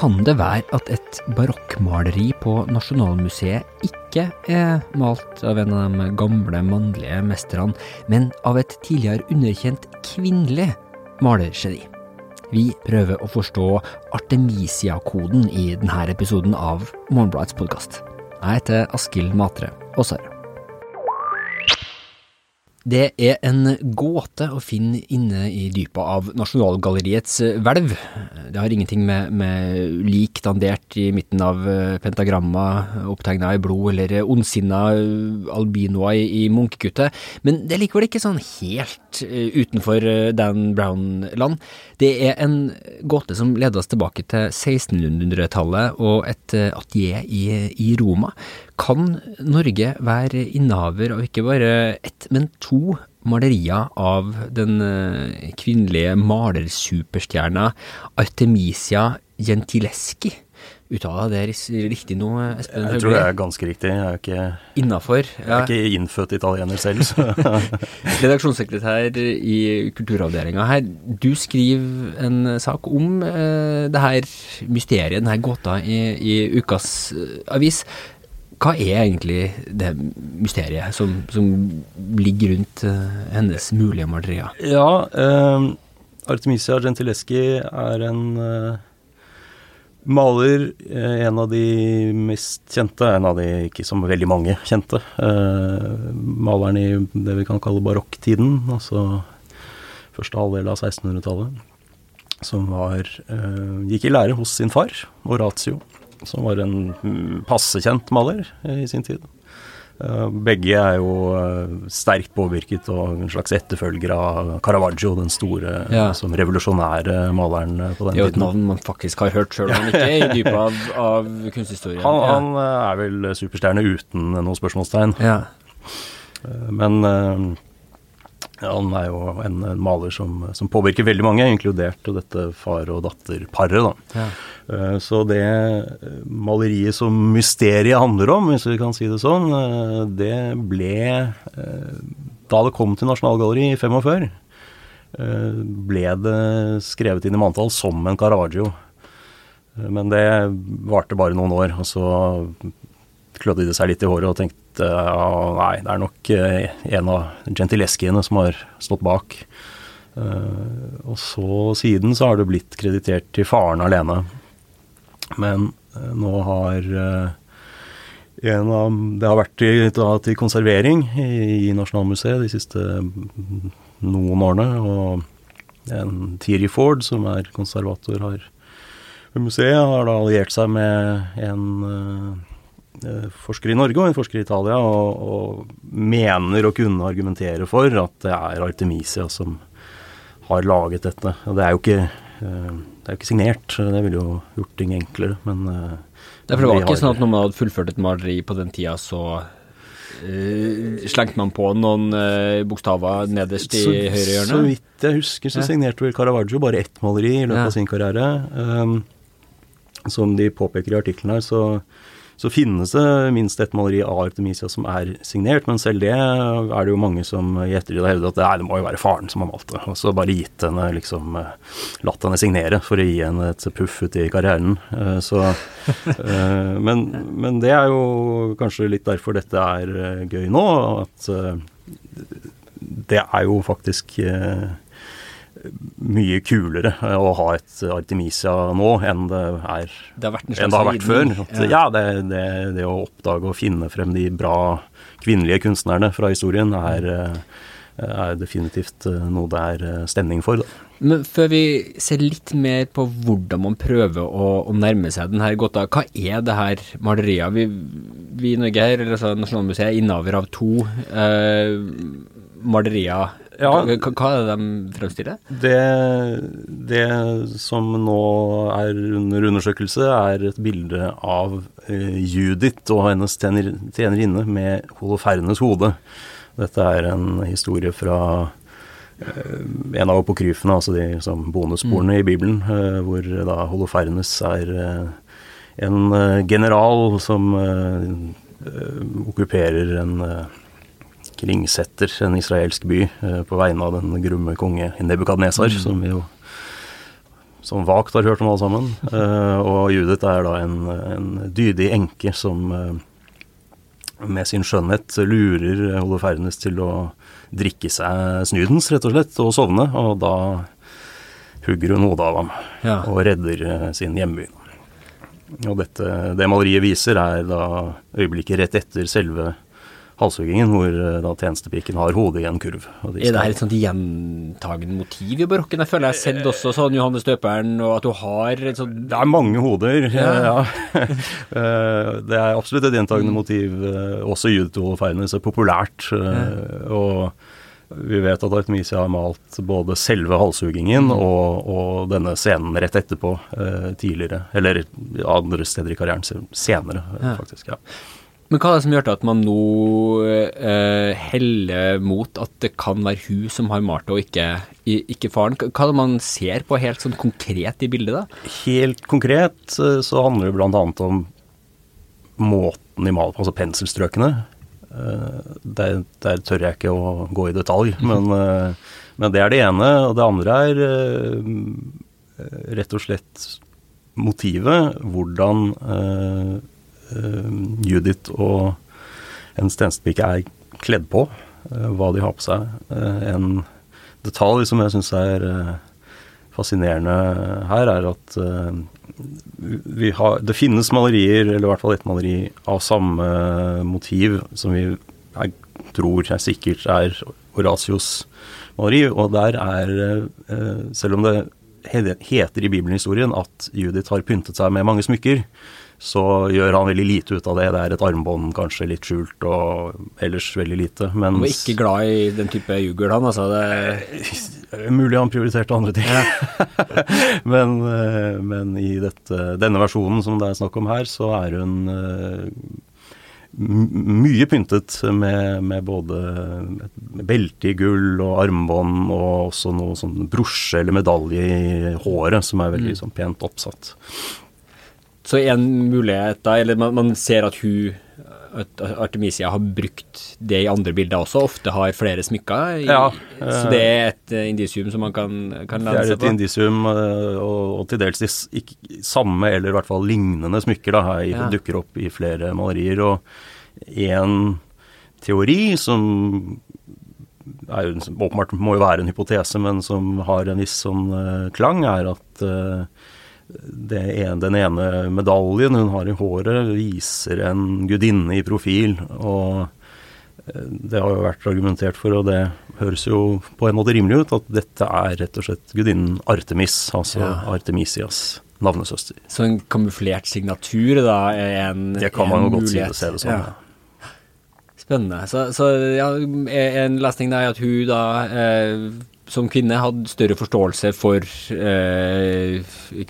Kan det være at et barokkmaleri på Nasjonalmuseet ikke er malt av en av de gamle mannlige mesterne, men av et tidligere underkjent kvinnelig malergeni? Vi prøver å forstå Artemisia-koden i denne episoden av Morgenbladets podkast. Jeg heter Askild Matre Aasar. Det er en gåte å finne inne i dypet av Nasjonalgalleriets hvelv. Det har ingenting med, med lik dandert i midten av pentagramma opptegna i blod, eller ondsinna albinoer i, i munkekuttet, men det er likevel ikke sånn helt utenfor Dan Brown-land. Det er en gåte som leder oss tilbake til 1600-tallet og et atelier i, i Roma. Kan Norge være innehaver av ikke bare ett, men to malerier av den kvinnelige malersuperstjerna Artemisia Gentileschi? Uttala det riktig nå, Espen Jeg tror det er ganske riktig. Jeg er ikke, Innenfor, ja. jeg er ikke innfødt italiener selv, så Redaksjonssekretær i Kulturavdelinga her, du skriver en sak om eh, det her mysteriet, denne gåta, i, i ukas avis. Hva er egentlig det mysteriet som, som ligger rundt uh, hennes mulige malerier? Ja, eh, Artemisia Gentileschi er en eh, maler, en av de mest kjente, en av de ikke så veldig mange kjente. maleren i det vi kan kalle barokktiden, altså første halvdel av 1600-tallet. Som var gikk i lære hos sin far, Oratio som var en passe kjent maler i sin tid. Begge er jo sterkt påvirket og en slags etterfølger av Caravaggio, den store, ja. som revolusjonære maleren på den tiden. Det er jo et navn man faktisk har hørt, sjøl om han ikke er i dypet av, av kunsthistorien. Han, ja. han, er vel superstjerne uten noe spørsmålstegn. Ja. Men han er jo en, en maler som, som, påvirker veldig mange, inkludert dette far- og datterparet. Ja. Uh, så det maleriet som mysteriet handler om, hvis vi kan si det sånn, uh, det ble Da det kom til Nasjonalgalleriet i 45, ble det skrevet inn i manntall som en Caravaggio. Men det varte bare noen år, og så klødde de seg litt i håret og tenkte ja, nei, det er nok en av gentileschiene som har stått bak. og så siden så har det blitt kreditert til faren alene. Men nå har en av, det har vært til, til konservering i, Nasjonalmuseet de siste noen årene. Og en Thierry Ford, som er konservator her ved museet, har da alliert seg med en forsker i Norge og en forsker i Italia, og, og, mener å kunne argumentere for at det er Artemisia som har laget dette. Og det er jo ikke uh, det er jo ikke signert, det ville jo gjort ting enklere, men uh, det, det var ikke sånn at når man hadde fullført et maleri på den tida, så uh, slengte man på noen uh, bokstaver nederst i så, høyre hjørne? Så vidt jeg husker, så signerte vel Caravaggio bare ett maleri i løpet ja. av sin karriere. Um, som de påpeker i artikkelen her, så så finnes det minst ett maleri av Artemisia som er signert, men selv det er det jo mange som i ettertid har hevdet at det, det må jo være faren som har malt det. Og så bare gitt henne liksom Latt henne signere for å gi henne et puff ut i karrieren. Så men, men det er jo kanskje litt derfor dette er gøy nå, at det er jo faktisk mye kulere å ha et Artemisia nå enn det, er, det har, enn det har vært før. At, ja, det, det, det, å oppdage og finne frem de bra kvinnelige kunstnerne fra historien er, er definitivt noe det er stemning for. Da. Men før vi ser litt mer på hvordan man prøver å, å nærme seg denne gåta, hva er det her maleriet? Vi, vi i Norge her, altså Nasjonalmuseet, er innehaver av to eh, malerier ja, hva, er det de fremstiller? Det, det, som nå er under undersøkelse, er et bilde av uh, Judith og hennes tjener, tjenerinne med Holofernes hode. Dette er en historie fra uh, en av apokryfene, altså de som bonussporene mm. i Bibelen, uh, hvor da Holofernes er en general som okkuperer en kringsetter en israelsk by eh, på vegne av den grumme konge Nebukadnesar, mm. som vi jo som vagt har hørt om alle sammen. Uh, og Judith er da en, en dydig enke som uh, med sin skjønnhet lurer Holofernes til å drikke seg snydens, rett og slett, og sovne. Og da hugger hun hodet av ham ja. og redder sin hjemby. Og dette, det maleriet viser, er da øyeblikket rett etter selve halshuggingen, hvor eh, da tjenestepiken har hodet i en kurv. De er det her et sånt gjentagende motiv i barokken? Jeg føler jeg har sett også sånn Johannes Døperen, og at du har et sånt Det er mange hoder, ja. ja. Eh, det er absolutt et gjentagende motiv. Eh, også Judith Holofernes er populært. og vi vet at Artemisia har malt både selve halshuggingen mm. og, og, denne scenen rett etterpå eh, tidligere. Eller andre steder i karrieren senere, ja. faktisk. ja. Men hva er det som gjør at man nå eh, heller mot at det kan være hun som har malt det, og ikke, ikke, faren? Hva er det man ser på helt sånn konkret i bildet, da? Helt konkret eh, så handler det bl.a. om måten de maler på, altså penselstrøkene. Eh, der, der, tør jeg ikke å gå i detalj, men, eh, men, det er det ene. Og det andre er rett og slett motivet. Hvordan Judith og en tjenestepike er kledd på, eh, hva de har på seg. Eh, en detalj som jeg syns er fascinerende her, er at har, det finnes malerier, eller i hvert fall ett maleri, av samme motiv som vi er, tror er sikkert er Horatios maleri, og der er, selv om det heter i bibelhistorien at Judith har pyntet seg med mange smykker, så gjør han veldig lite ut av det. Det er et armbånd kanskje litt skjult, og ellers veldig lite. Mens, Han var ikke glad i den type jugel, han altså? Det er mulig han prioriterte andre ting. Ja. men, eh, men, i dette, denne versjonen som det er snakk om her, så er hun eh, mye pyntet med, med både belte i gull og armbånd, og også noe sånn brosje eller medalje i håret som er veldig mm. sånn pent oppsatt. Så en mulighet da, eller man, man ser at hun at Artemisia har brukt det i andre bilder også, ofte har flere smykker. I, ja, så det er et uh, indisium som man kan, kan lande seg på? Det er et indisium, uh, og, og, til dels de ikke, samme eller i hvert fall lignende smykker da, her ja. dukker opp i flere malerier. Og en teori som er jo, åpenbart må jo være en hypotese, men som har en viss sånn uh, klang, er at en, den ene medaljen hun har i håret, viser en gudinne i profil. Og eh, det har jo vært argumentert for, og det høres jo på en måte rimelig ut, at dette er rett og slett gudinnen Artemis, altså ja. Artemisias navnesøster. Så en kamuflert signatur da er en mulighet? Det kan man jo godt si det, se det sånn. Ja. Spennende. Så, så ja, en lesning er at hun da eh, som kvinne hadde større forståelse for eh,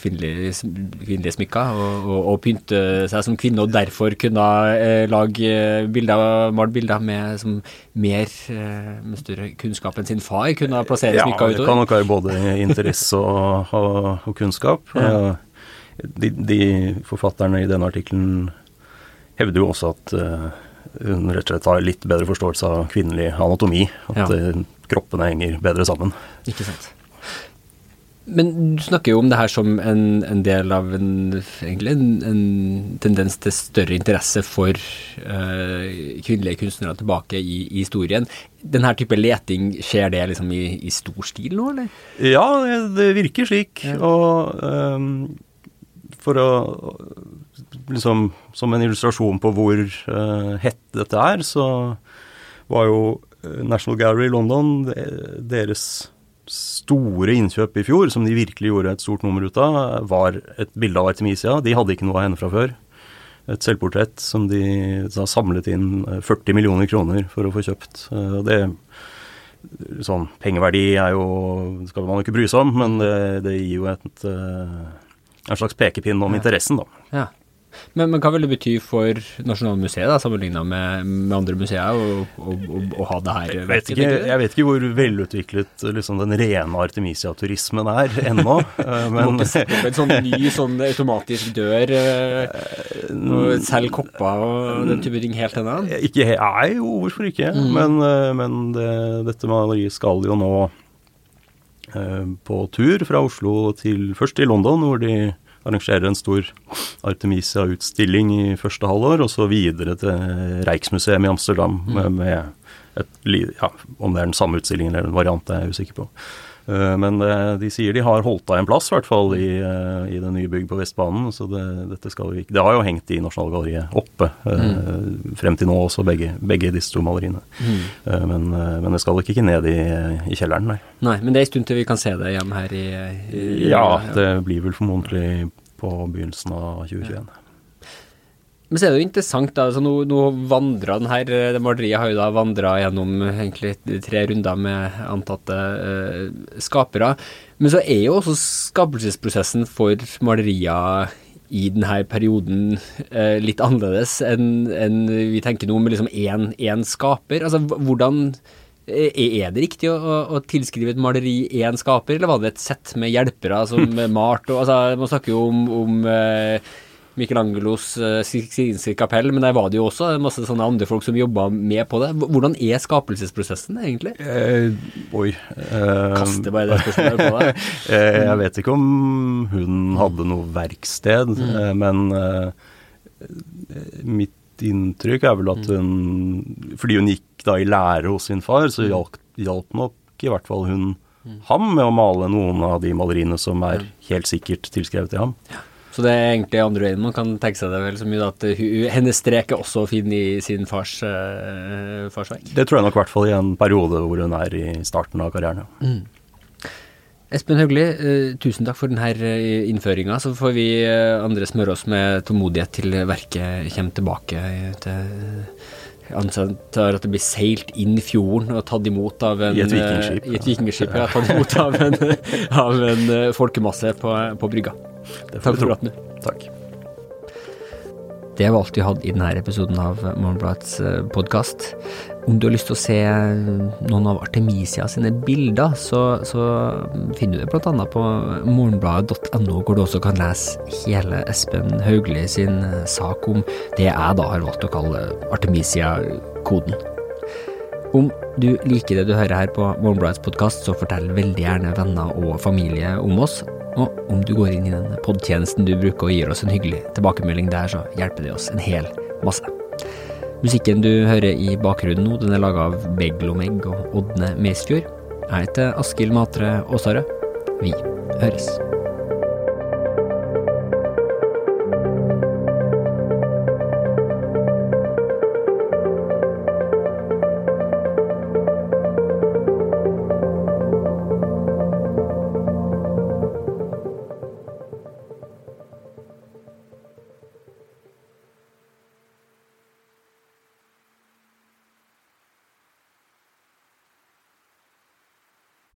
kvinnelige, kvinnelige, smykker og, og, og, pynte seg som kvinne, og derfor kunne eh, lage bilder, male bilder med som mer eh, med større kunnskap enn sin far kunne plassere ja, smykker utover? Ja, det kan nok være både interesse og, og, kunnskap. Ja. De, de, forfatterne i denne artikkelen hevder jo også at uh, hun rett og slett har litt bedre forståelse av kvinnelig anatomi. At ja. Kroppene henger bedre sammen. Ikke sant. Men du snakker jo om det her som en, en del av en, egentlig en, en, tendens til større interesse for uh, kvinnelige kunstnere tilbake i, i, historien. Denne type leting, skjer det liksom i, i stor stil nå, eller? Ja, det, virker slik. Ja. Og um, for å liksom Som en illustrasjon på hvor uh, hett dette er, så var jo National Gallery i London, deres store innkjøp i fjor, som de virkelig gjorde et stort nummer ut av, var et bilde av Artemisia. De hadde ikke noe av henne fra før. Et selvportrett som de samlet inn 40 eh, millioner kroner for å få kjøpt. Eh, og det Sånn pengeverdi er jo skal man jo ikke bry seg om, men det, det gir jo et, en slags pekepinn om interessen, da. Ja. Men, men, hva vil det bety for Nasjonalmuseet, sammenligna med, med, andre museer, å ha det her? Jeg vet, ikke, jeg vet ikke hvor velutviklet liksom, den rene Artemisia-turismen er ennå. Eh, men en sånn ny sånn automatisk dør, eh, og selge kopper og den type ting helt ennå? Ikke, nei, jo, hvorfor ikke. Mm. Men, eh, men det, dette maleriet skal jo nå på tur fra Oslo til først til London, hvor de arrangerer en stor Artemisia-utstilling i første halvår, og så videre til Reichsmuseet i Amsterdam mm. med, med et, ja, Om det er den samme utstillingen eller en variant, er jeg usikker på. Eh, men eh, de sier de har holdt av en plass, i hvert fall i, eh, i det nye bygget på Vestbanen. Så det, dette skal vi ikke Det har jo hengt i Nasjonalgalleriet oppe mm. frem til nå også, begge, begge disse to maleriene. Mm. Men, men, det skal nok ikke ned i, i, kjelleren, nei. Nei, Men det er en stund til vi kan se det hjemme her i, i Ja, det blir vel formodentlig på begynnelsen av 2021. Ja. Men så er det jo interessant, da. Altså nå, nå vandra den her det maleriet har jo da vandra gjennom egentlig tre runder med antatte uh, skapere. Men så er jo også skapelsesprosessen for malerier i denne perioden uh, litt annerledes enn en vi tenker nå med liksom én skaper. Altså hvordan eh, er det riktig å, å, tilskrive et maleri én skaper, eller var det et sett med hjelpere som malte? Altså, man snakker jo om, om uh, Michelangelos uh, Sixtinske kapell, men der var det jo også masse sånne andre folk som jobba med på det. Hvordan er skapelsesprosessen, egentlig? Eh, oi eh, Kaster bare det spørsmålet på deg. eh, jeg vet ikke om hun hadde noe verksted, mm. eh, men eh, mitt inntrykk er vel at mm. hun Fordi hun gikk da i lære hos sin far, så mm. hjalp, hjalp nok i hvert fall hun mm. ham med å male noen av de maleriene som er helt sikkert tilskrevet til ham. Ja. Så det er egentlig andre veien man kan tenke seg det vel så mye at hennes strek er også å finne i sin fars, uh, fars verk. Det tror jeg nok i hvert fall i en periode hvor hun er i starten av karrieren, ja. Mm. Espen Haugli, uh, tusen takk for denne eh, innføringa. Så får vi uh, andre smøre oss med tålmodighet til verket kommer tilbake til antar at det blir seilt inn i fjorden og tatt imot av en I et vikingskip. I et vikingskip, ja. Tatt imot av en, av en folkemasse på, på brygga. Takk for praten. Takk. Det var alt vi hadde i denne episoden av Morgenbladets eh, podkast. Om du har lyst til å se noen av Artemisia sine bilder, så, så finner du det bl.a. på morgenbladet.no, hvor du også kan lese hele Espen Haugli sin eh, sak om det jeg da har valgt å kalle Artemisia-koden. Om du liker det du hører her på Morgenbladets podkast, så fortell veldig gjerne venner og familie om oss. Og om du går inn i den podtjenesten du bruker og gir oss en hyggelig tilbakemelding der, så hjelper det oss en hel masse. Musikken du hører i bakgrunnen nå, den er laga av Beglomegg og Ådne Meisfjord. Jeg heter Askild Matre Aasarød. Vi høres.